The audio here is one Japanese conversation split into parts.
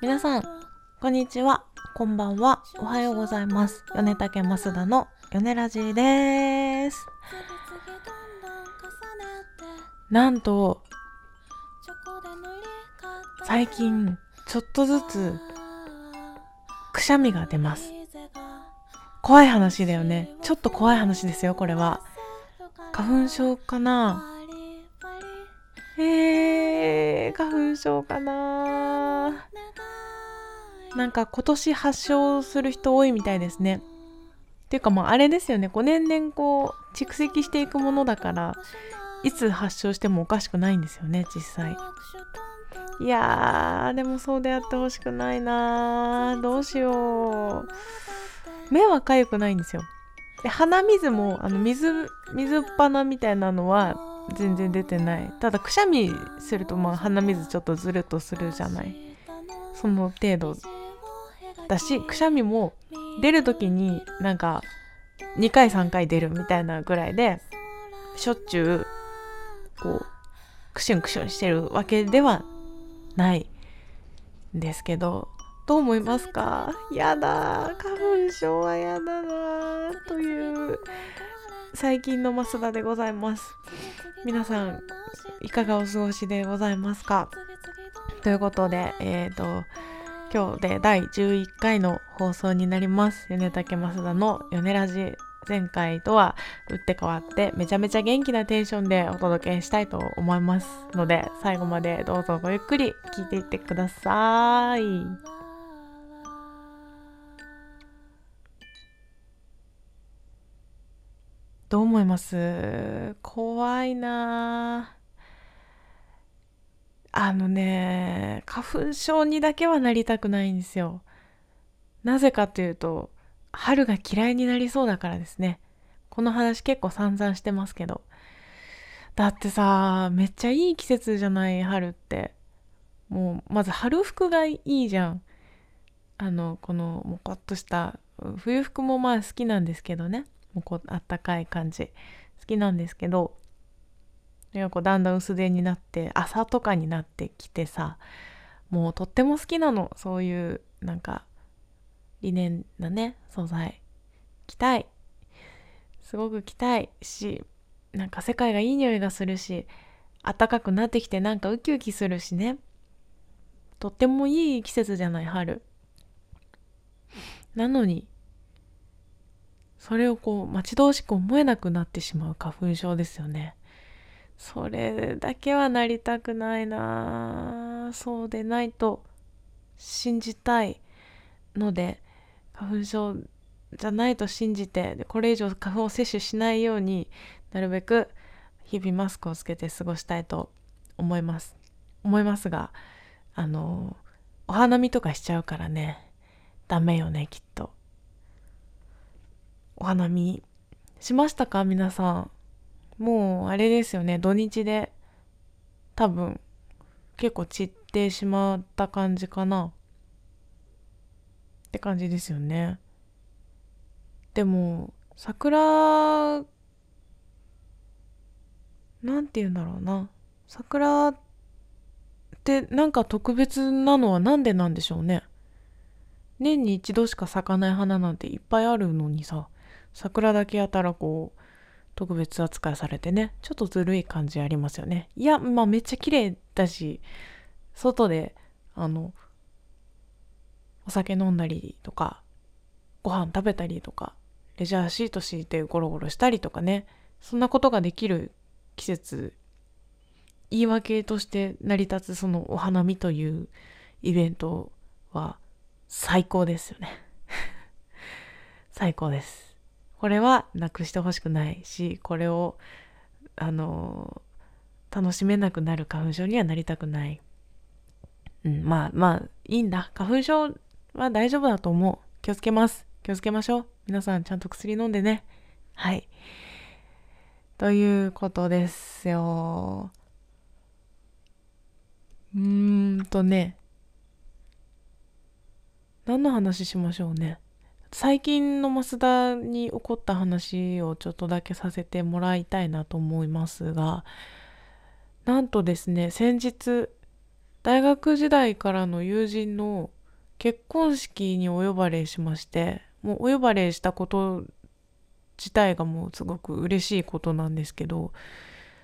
皆さんこんにちは。こんばんは。おはようございます。米竹増田の米ラジです。なんと最近ちょっとずつくしゃみが出ます。怖い話だよね。ちょっと怖い話ですよこれは。花粉症かな。えー、花粉症かななんか今年発症する人多いみたいですね。ていうかまああれですよねこう年々こう蓄積していくものだからいつ発症してもおかしくないんですよね実際。いやーでもそうであってほしくないなどうしよう。目は痒くないんですよ。で鼻水もあの水水っ鼻みたいなのは全然出てない。ただくしゃみするとまあ鼻水ちょっとずるっとするじゃない。その程度だしくしゃみも出る時になんか2回3回出るみたいなぐらいでしょっちゅうこうクシュンクシュンしてるわけではないんですけどどう思いますか？やだ花粉症はやだなという最近の増田でございます。皆さんいかがお過ごしでございますか？ということでえっ、ー、と今日で第11回の放送になります。米竹増田の米ラジ前回とは打って変わってめちゃめちゃ元気なテンションでお届けしたいと思いますので最後までどうぞごゆっくり聞いていってください。どう思います？怖いな。あのね花粉症にだけはなりたくないんですよ。なぜかというと春が嫌いになりそうだからですね。この話結構散々してますけど。だってさめっちゃいい季節じゃない春って。もうまず春服がいいじゃん。あのこのもこっとした冬服もまあ好きなんですけどね。もこうあったかい感じ。好きなんですけどこうだんだん薄手になって朝とかになってきてさもうとっても好きなの。そういうなんか理念なね素材。着たい。すごく着たいしなんか世界がいい匂いがするし暖かくなってきてなんかウキウキするしね。とってもいい季節じゃない春。なのにそれをこう待ち遠しく思えなくなってしまう花粉症ですよね。それだけはなりたくないな。そうでないと信じたいので花粉症じゃないと信じてこれ以上花粉を摂取しないようになるべく日々マスクをつけて過ごしたいと思います。思いますがあのお花見とかしちゃうからね。ダメよねきっと。お花見しましたか皆さん？もうあれですよね、土日で多分結構散ってしまった感じかな。って感じですよね。でも、桜、なんて言うんだろうな。桜ってなんか特別なのはなんでなんでしょうね。年に一度しか咲かない花なんていっぱいあるのにさ。桜だけやたらこう特別扱いされてねちょっとずるい感じありますよね。いやまあめっちゃ綺麗だし外であのお酒飲んだりとかご飯食べたりとかレジャーシート敷いてゴロゴロしたりとかねそんなことができる季節言い訳として成り立つそのお花見というイベントは最高ですよね。最高です。これはなくしてほしくないしこれをあの楽しめなくなる花粉症にはなりたくない、うん、まあまあいいんだ。花粉症は大丈夫だと思う。気をつけます。気をつけましょう。皆さんちゃんと薬飲んでね。はい。ということですよ。うーんとね。何の話しましょうね。最近の増田に起こった話をちょっとだけさせてもらいたいなと思いますがなんとですね先日大学時代からの友人の結婚式にお呼ばれしましてもうお呼ばれしたこと自体がもうすごく嬉しいことなんですけど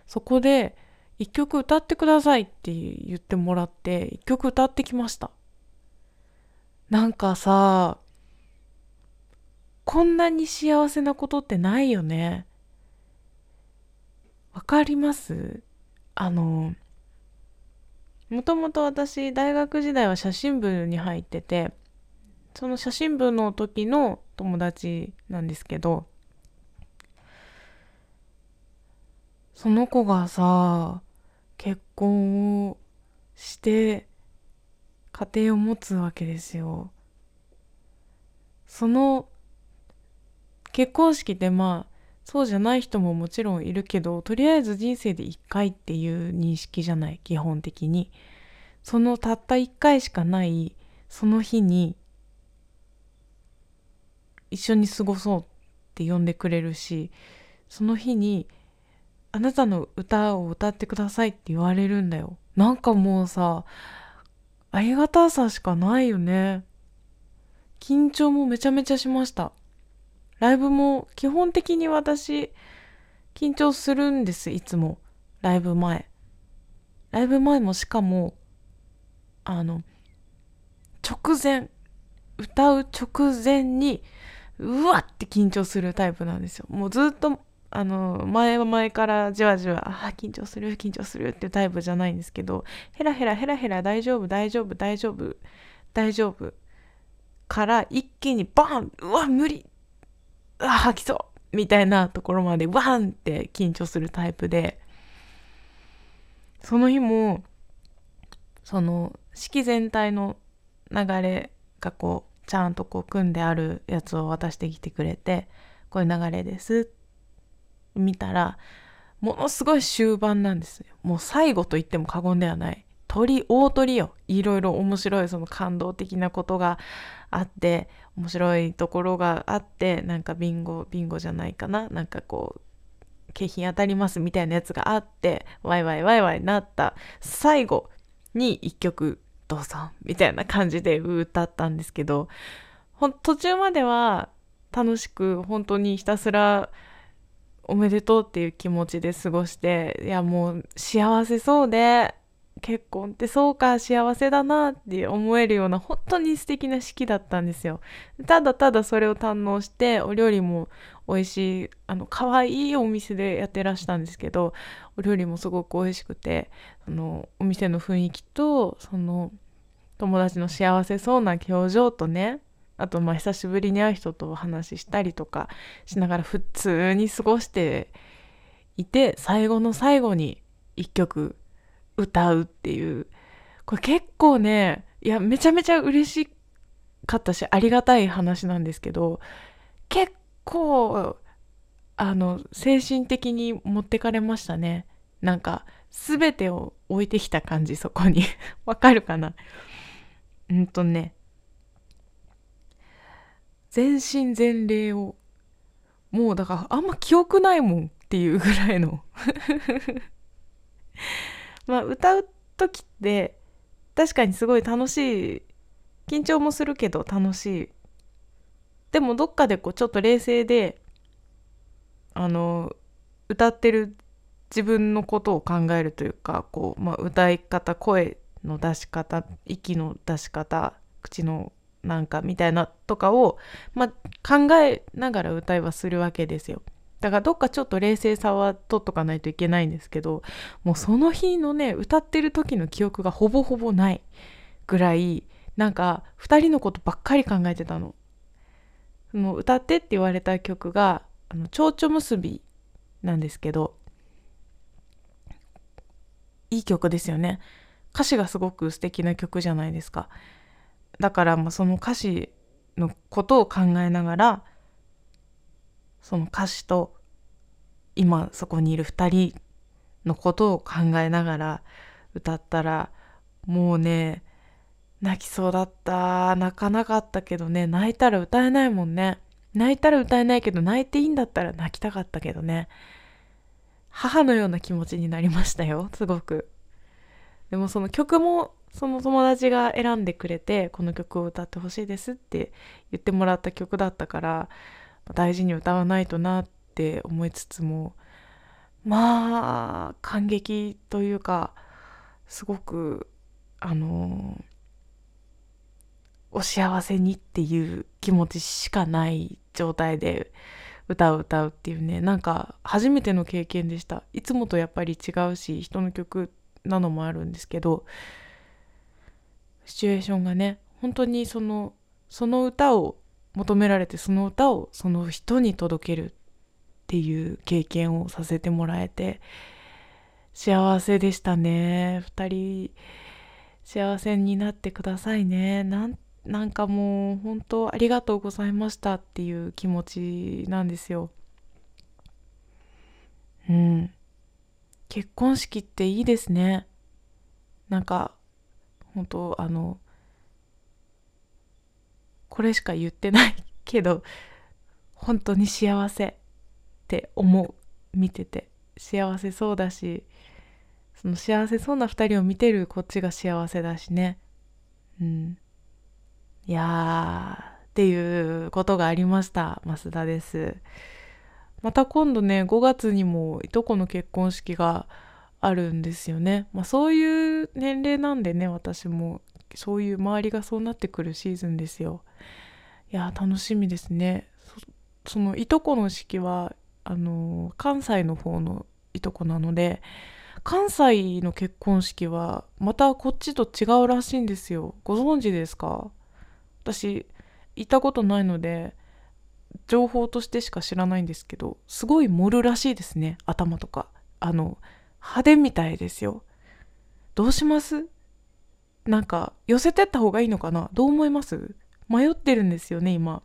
そこで一曲歌ってくださいって言ってもらって一曲歌ってきました。なんかさこんなに幸せなことってないよね。わかります？あのもともと私大学時代は写真部に入っててその写真部の時の友達なんですけどその子がさ結婚をして家庭を持つわけですよ。その結婚式ってまあそうじゃない人ももちろんいるけどとりあえず人生で1回っていう認識じゃない基本的に。そのたった1回しかないその日に一緒に過ごそうって呼んでくれるしその日にあなたの歌を歌ってくださいって言われるんだよ。なんかもうさありがたさしかないよね。緊張もめちゃめちゃしました。ライブも基本的に私緊張するんですいつも。ライブ前。ライブ前もしかもあの直前。歌う直前にうわって緊張するタイプなんですよ。もうずっとあの前々からじわじわあ緊張する緊張するっていうタイプじゃないんですけどヘラヘラヘラヘラ大丈夫大丈夫大丈夫大丈夫から一気にバーンうわ無理あ吐きそう。みたいなところまでワンって緊張するタイプで。その日もその式全体の流れがこうちゃんとこう組んであるやつを渡してきてくれてこういう流れです。見たらものすごい終盤なんですよ。もう最後と言っても過言ではない。鳥大鳥よ。いろいろ面白いその感動的なことがあって面白いところがあってなんかビンゴビンゴじゃないかな。なんかこう景品当たりますみたいなやつがあってワイワイワイワイなった。最後に一曲どうぞみたいな感じで歌ったんですけど途中までは楽しく本当にひたすらおめでとうっていう気持ちで過ごしていやもう幸せそうで結婚ってそうか幸せだなって思えるような本当に素敵な式だったんですよ。ただただそれを堪能してお料理も美味しいあの可愛いお店でやってらしたんですけどお料理もすごく美味しくてあのお店の雰囲気とその友達の幸せそうな表情とねあとまあ久しぶりに会う人とお話ししたりとかしながら普通に過ごしていて最後の最後に一曲歌うっていう。これ結構ねいやめちゃめちゃ嬉しかったしありがたい話なんですけど結構あの精神的に持ってかれましたね。なんか全てを置いてきた感じそこに。わかるかな？うんとね。全身全霊をもうだからあんま記憶ないもんっていうぐらいの。まあ歌う時って確かにすごい楽しい緊張もするけど楽しいでもどっかでこうちょっと冷静であの歌ってる自分のことを考えるというかこう、まあ、歌い方声の出し方息の出し方口のなんかみたいなとかを、まあ、考えながら歌いはするわけですよ。だからどっかちょっと冷静さは取っとかないといけないんですけどもうその日のね歌ってる時の記憶がほぼほぼないぐらいなんか2人のことばっかり考えてたの。その歌ってって言われた曲が「あの蝶々結び」なんですけどいい曲ですよね。歌詞がすごく素敵な曲じゃないですか。だからまあその歌詞のことを考えながらその歌詞と今そこにいる2人のことを考えながら歌ったらもうね泣きそうだった。泣かなかったけどね。泣いたら歌えないもんね。泣いたら歌えないけど泣いていいんだったら泣きたかったけどね。母のような気持ちになりましたよ。すごく。でもその曲もその友達が選んでくれてこの曲を歌ってほしいですって言ってもらった曲だったから大事に歌わないとなって思いつつもまあ感激というかすごくあのお幸せにっていう気持ちしかない状態で歌う歌うっていうねなんか初めての経験でした。いつもとやっぱり違うし人の曲なのもあるんですけどシチュエーションがね本当にそのその歌を求められてその歌をその人に届けるっていう経験をさせてもらえて幸せでしたね。2人幸せになってくださいね。なんなんかもう本当ありがとうございましたっていう気持ちなんですよ。うん。結婚式っていいですね。なんか本当あのこれしか言ってないけど本当に幸せって思う見てて。幸せそうだしその幸せそうな2人を見てるこっちが幸せだしね。うん。いやーっていうことがありました増田です。また今度ね5月にもいとこの結婚式があるんですよね。まあ、そういう年齢なんでね私もそういう周りがそうなってくるシーズンですよ。いや楽しみですね。そのいとこの式はあの関西の方のいとこなので関西の結婚式はまたこっちと違うらしいんですよ。ご存知ですか？私行ったことないので情報としてしか知らないんですけどすごい盛るらしいですね頭とかあの派手みたいですよどうします？なんか寄せてった方がいいのかな？どう思います？迷ってるんですよね今、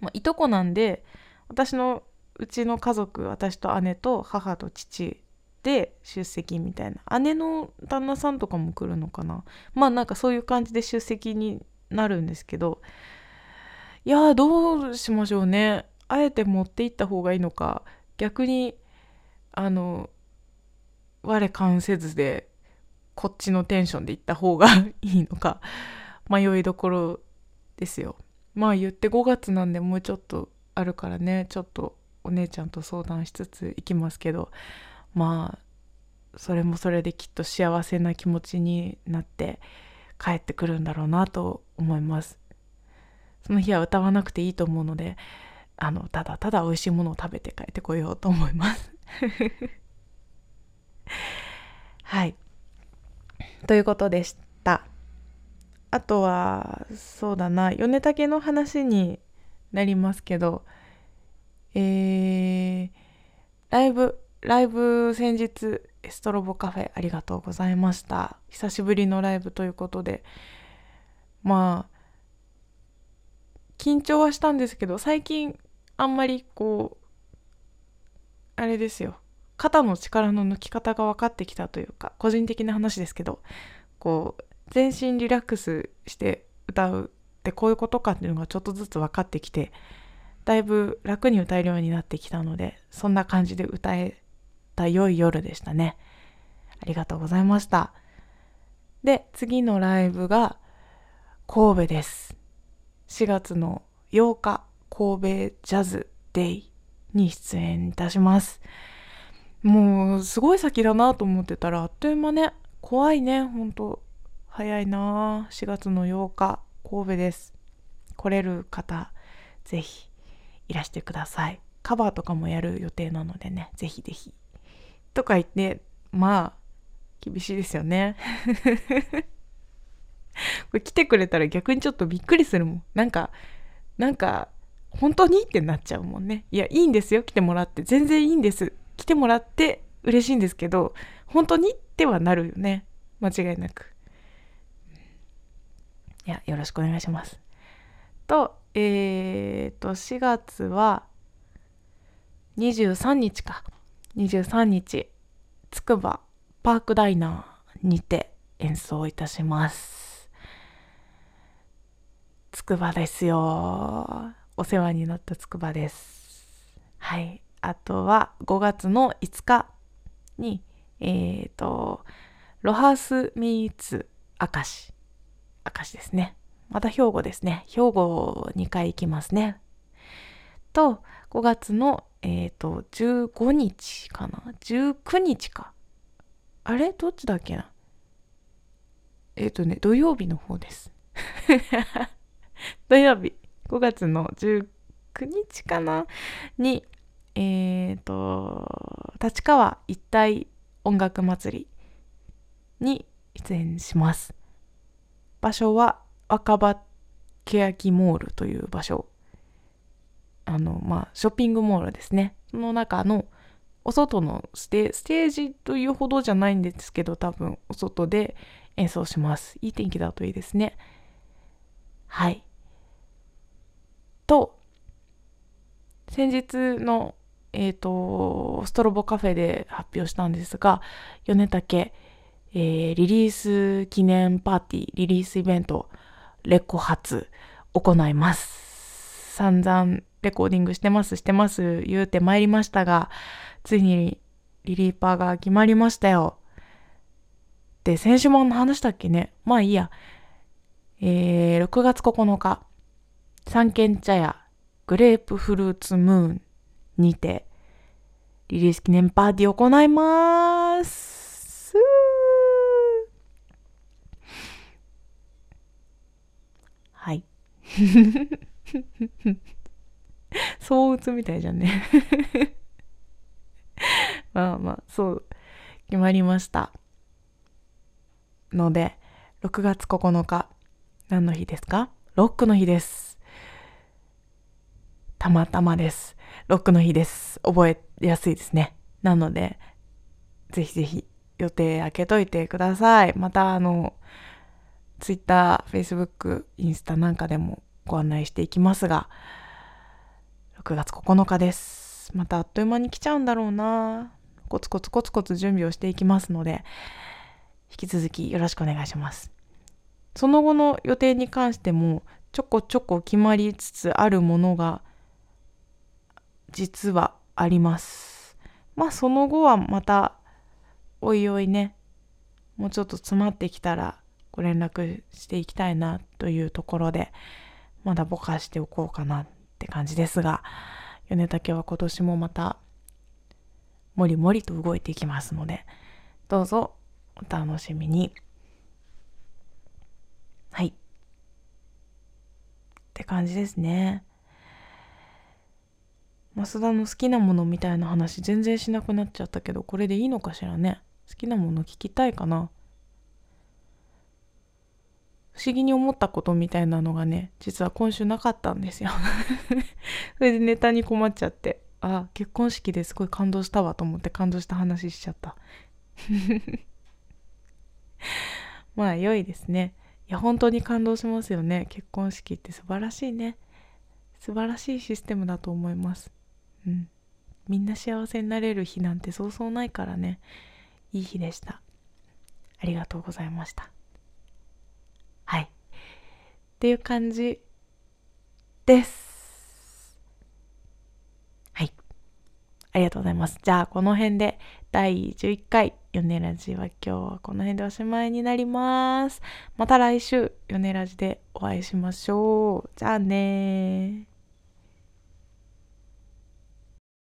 まあ、いとこなんで私のうちの家族私と姉と母と父で出席みたいな。姉の旦那さんとかも来るのかな？まあなんかそういう感じで出席になるんですけど。いやどうしましょうね。あえて持って行った方がいいのか。逆にあの我関せずでこっちのテンションで行った方がいいのか 迷いどころですよ。まあ言って5月なんでもうちょっとあるからね。ちょっとお姉ちゃんと相談しつつ行きますけど。まあそれもそれできっと幸せな気持ちになって帰ってくるんだろうなと思います。その日は歌わなくていいと思うのであのただただ美味しいものを食べて帰ってこようと思いますはいということでした。あとはそうだな米竹の話になりますけどえー、ライブライブ先日ストロボカフェありがとうございました。久しぶりのライブということでまあ緊張はしたんですけど最近あんまりこうあれですよ。肩の力の抜き方が分かってきたというか個人的な話ですけどこう全身リラックスして歌うってこういうことかっていうのがちょっとずつ分かってきてだいぶ楽に歌えるようになってきたのでそんな感じで歌えた良い夜でしたね。ありがとうございました。で次のライブが神戸です。4月の8日神戸ジャズデイに出演いたします。もうすごい先だなと思ってたらあっという間ね。怖いね。ほんと。早いな。4月の8日。神戸です。来れる方ぜひいらしてください。カバーとかもやる予定なのでね。ぜひぜひ。とか言ってまあ厳しいですよね。これ来てくれたら逆にちょっとびっくりするもん。なんかなんか本当にってなっちゃうもんね。いやいいんですよ。来てもらって。全然いいんです。来てもらって嬉しいんですけど本当にってはなるよね。間違いなく。いやよろしくお願いします。とえー、と4月は23日か。23日つくばパークダイナーにて演奏いたします。つくばですよ。お世話になったつくばです。はい。あとは5月の5日に、えっ、ー、と、ロハスミーツ明石。明石ですね。また兵庫ですね。兵庫2回行きますね。と、5月の、えっ、ー、と、15日かな ?19 日か。あれ？どっちだっけな？えっ、ー、とね、土曜日の方です。土曜日、5月の19日かな？に、えっ、ー、と、立川一体音楽祭りに出演します。場所は若葉欅モールという場所。あの、まあ、ショッピングモールですね。その中のお外のステステージというほどじゃないんですけど、多分お外で演奏します。いい天気だといいですね。はい。と、先日の、えっ、ー、と、ストロボカフェで発表したんですが、米竹、えー、リリース記念パーティー、リリースイベント、レコ発行います。散々レコーディングしてます、してます、言うてまいりましたが、ついにリリーパーが決まりましたよ。で、先週も話したっけね？まあいいや。えー、6月9日、三軒茶屋グレープフルーツムーンにて、リリース記念パーティーを行います。はい。そう打つみたいじゃんね まあまあ、そう、決まりました。ので、6月9日、何の日ですか？ロックの日です。たまたまです。ロックの日です。覚えやすいですね。なので、ぜひぜひ予定開けといてください。また、あの、Twitter、Facebook、インスタなんかでもご案内していきますが、6月9日です。またあっという間に来ちゃうんだろうな。コツコツコツコツ準備をしていきますので、引き続きよろしくお願いします。その後の予定に関しても、ちょこちょこ決まりつつあるものが、実はあります。まあその後はまた、おいおいね、もうちょっと詰まってきたらご連絡していきたいなというところで、まだぼかしておこうかなって感じですが、米竹は今年もまたもりもりと動いていきますので、どうぞお楽しみに。はい。って感じですね。増田の好きなものみたいな話全然しなくなっちゃったけど、これでいいのかしらね。好きなもの聞きたいかな。不思議に思ったことみたいなのがね、実は今週なかったんですよ それでネタに困っちゃって。あ結婚式ですごい感動したわと思って感動した話しちゃった まあ良いですねいや本当に感動しますよね結婚式って素晴らしいね素晴らしいシステムだと思いますうん。みんな幸せになれる日なんてそうそうないからね。いい日でした。ありがとうございました。はい。っていう感じです。はい。ありがとうございます。じゃあ、この辺で第11回、ヨネラジは今日はこの辺でおしまいになります。また来週、ヨネラジでお会いしましょう。じゃあね